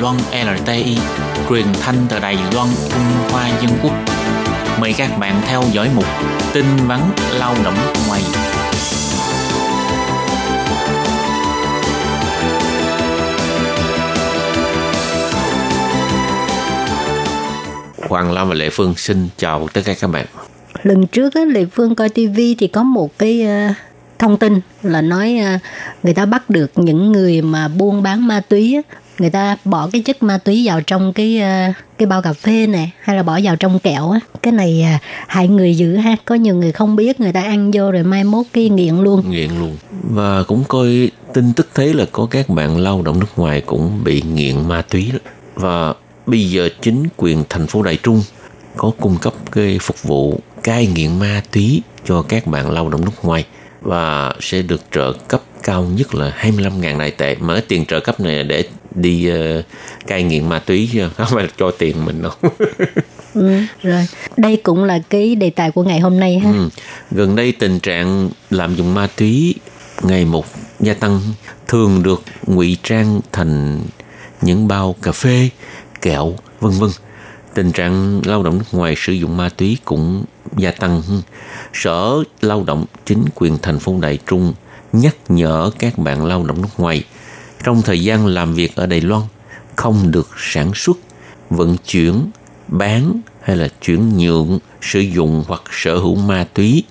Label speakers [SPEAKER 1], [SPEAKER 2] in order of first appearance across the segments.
[SPEAKER 1] Loan LTI, truyền thanh từ Đài Loan, Trung Hoa Dân Quốc. Mời các bạn theo dõi mục tin vắn lao động ngoài. Hoàng Lam và Lệ Phương xin chào tất cả các bạn.
[SPEAKER 2] Lần trước á, Lệ Phương coi TV thì có một cái uh, thông tin là nói ờ, người ta bắt được những người mà buôn bán ma túy người ta bỏ cái chất ma túy vào trong cái ờ, cái bao cà phê này hay là bỏ vào trong kẹo á. Cái này ờ, hại người dữ ha, có nhiều người không biết, người ta ăn vô rồi mai mốt cái nghiện luôn.
[SPEAKER 1] Nghiện luôn. Và cũng coi tin tức thấy là có các bạn lao động nước ngoài cũng bị nghiện ma túy đó. và bây giờ chính quyền thành phố Đại Trung có cung cấp cái phục vụ cai nghiện ma túy cho các bạn lao động nước ngoài và sẽ được trợ cấp cao nhất là 25.000 đại tệ mà cái tiền trợ cấp này để đi uh, cai nghiện ma túy không phải cho tiền mình đâu.
[SPEAKER 2] Ừ, rồi. Đây cũng là cái đề tài của ngày hôm nay ha. Ừ.
[SPEAKER 1] gần đây tình trạng lạm dụng ma túy ngày một gia tăng thường được ngụy trang thành những bao cà phê kẹo vân vân. Tình trạng lao động nước ngoài sử dụng ma túy cũng gia tăng sở lao động chính quyền thành phố Đài Trung nhắc nhở các bạn lao động nước ngoài trong thời gian làm việc ở Đài Loan không được sản xuất, vận chuyển, bán hay là chuyển nhượng, sử dụng hoặc sở hữu ma túy.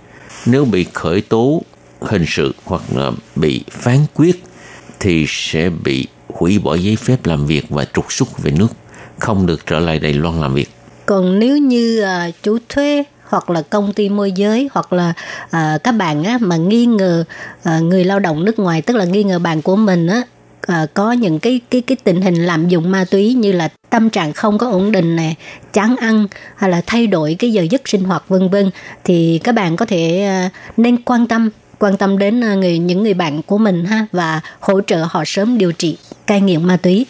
[SPEAKER 1] Nếu bị khởi tố hình sự hoặc là bị phán quyết thì sẽ bị hủy bỏ giấy phép làm việc và trục xuất về nước, không được trở lại Đài Loan làm việc.
[SPEAKER 2] Còn nếu như à, chủ thuê hoặc là công ty môi giới hoặc là à, các bạn á, mà nghi ngờ à, người lao động nước ngoài tức là nghi ngờ bạn của mình á à, có những cái cái cái tình hình lạm dụng ma túy như là tâm trạng không có ổn định nè chán ăn hay là thay đổi cái giờ giấc sinh hoạt vân vân thì các bạn có thể à, nên quan tâm quan tâm đến à, người những người bạn của mình ha và hỗ trợ họ sớm điều trị cai nghiện ma túy.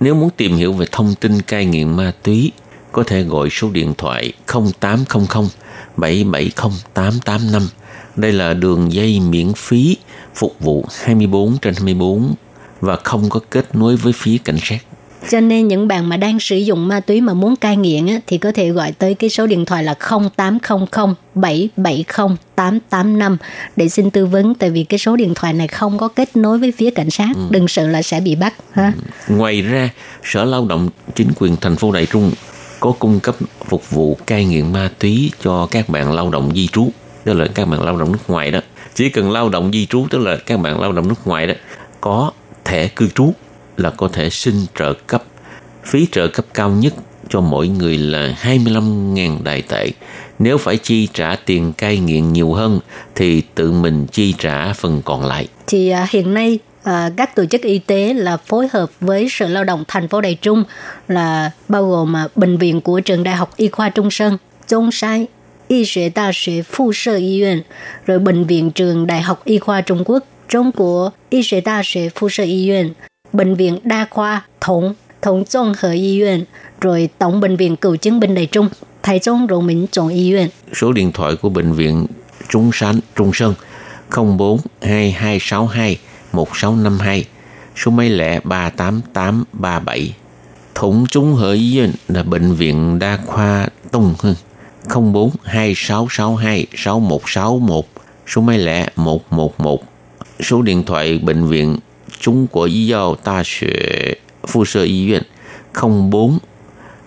[SPEAKER 1] Nếu muốn tìm hiểu về thông tin cai nghiện ma túy có thể gọi số điện thoại 0800 770 885. Đây là đường dây miễn phí phục vụ 24 trên 24 và không có kết nối với phía cảnh sát.
[SPEAKER 2] Cho nên những bạn mà đang sử dụng ma túy mà muốn cai nghiện á, thì có thể gọi tới cái số điện thoại là 0800 770 885 để xin tư vấn tại vì cái số điện thoại này không có kết nối với phía cảnh sát, ừ. đừng sợ là sẽ bị bắt ha.
[SPEAKER 1] Ừ. Ngoài ra, Sở Lao động chính quyền thành phố Đại Trung có cung cấp phục vụ cai nghiện ma túy cho các bạn lao động di trú, tức là các bạn lao động nước ngoài đó chỉ cần lao động di trú, tức là các bạn lao động nước ngoài đó, có thẻ cư trú là có thể xin trợ cấp phí trợ cấp cao nhất cho mỗi người là 25.000 đại tệ. Nếu phải chi trả tiền cai nghiện nhiều hơn, thì tự mình chi trả phần còn lại.
[SPEAKER 2] Thì à, hiện nay à, các tổ chức y tế là phối hợp với Sở Lao động thành phố Đài Trung là bao gồm mà bệnh viện của trường Đại học Y khoa Trung Sơn, Trung Sai, Y sĩ Đại sĩ Phụ Sơ Y Viện, rồi bệnh viện trường Đại học Y khoa Trung Quốc, Trung Quốc Y sĩ Đại sĩ Phụ Sơ Y Viện, bệnh viện đa khoa Thống Thống Trung Hợp Y Viện, rồi Tổng bệnh viện Cựu chiến binh Đài Trung, Thái Trung Rộng Minh trọng Y Viện.
[SPEAKER 1] Số điện thoại của bệnh viện trung Sơn 04 2262 1652, số máy lẻ 38837. thủng chúng hỡi y viện là bệnh viện đa khoa Tùng Hưng 04 2662 6161, số máy lẻ 111. Số điện thoại bệnh viện Trung Quốc Y Giao Đa Xuế Phu Sơ Y viện 04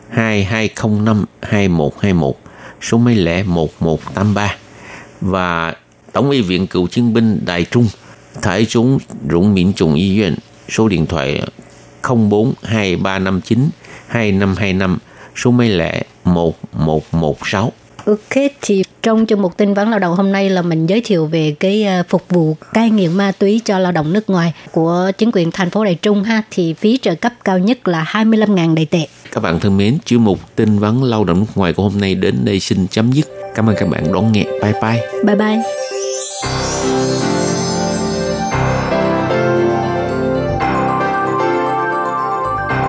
[SPEAKER 1] 2205 2121, số máy lẻ 1183 và Tổng y viện cựu chiến binh Đài Trung Thái Trung Dũng Miễn Trùng Y viện số điện thoại 042359 2525 số máy lẻ 1116.
[SPEAKER 2] Ok, thì trong chương mục tin vắn lao động hôm nay là mình giới thiệu về cái ờ, phục vụ cai nghiện ma túy cho lao động nước ngoài của chính quyền thành phố Đài Trung ha thì phí trợ cấp cao nhất là 25.000 đại tệ.
[SPEAKER 1] Các bạn thân mến, chương mục tin vắn lao động nước ngoài của hôm nay đến đây xin chấm dứt. Cảm ơn các bạn đón nghe. Bye bye.
[SPEAKER 2] Bye bye.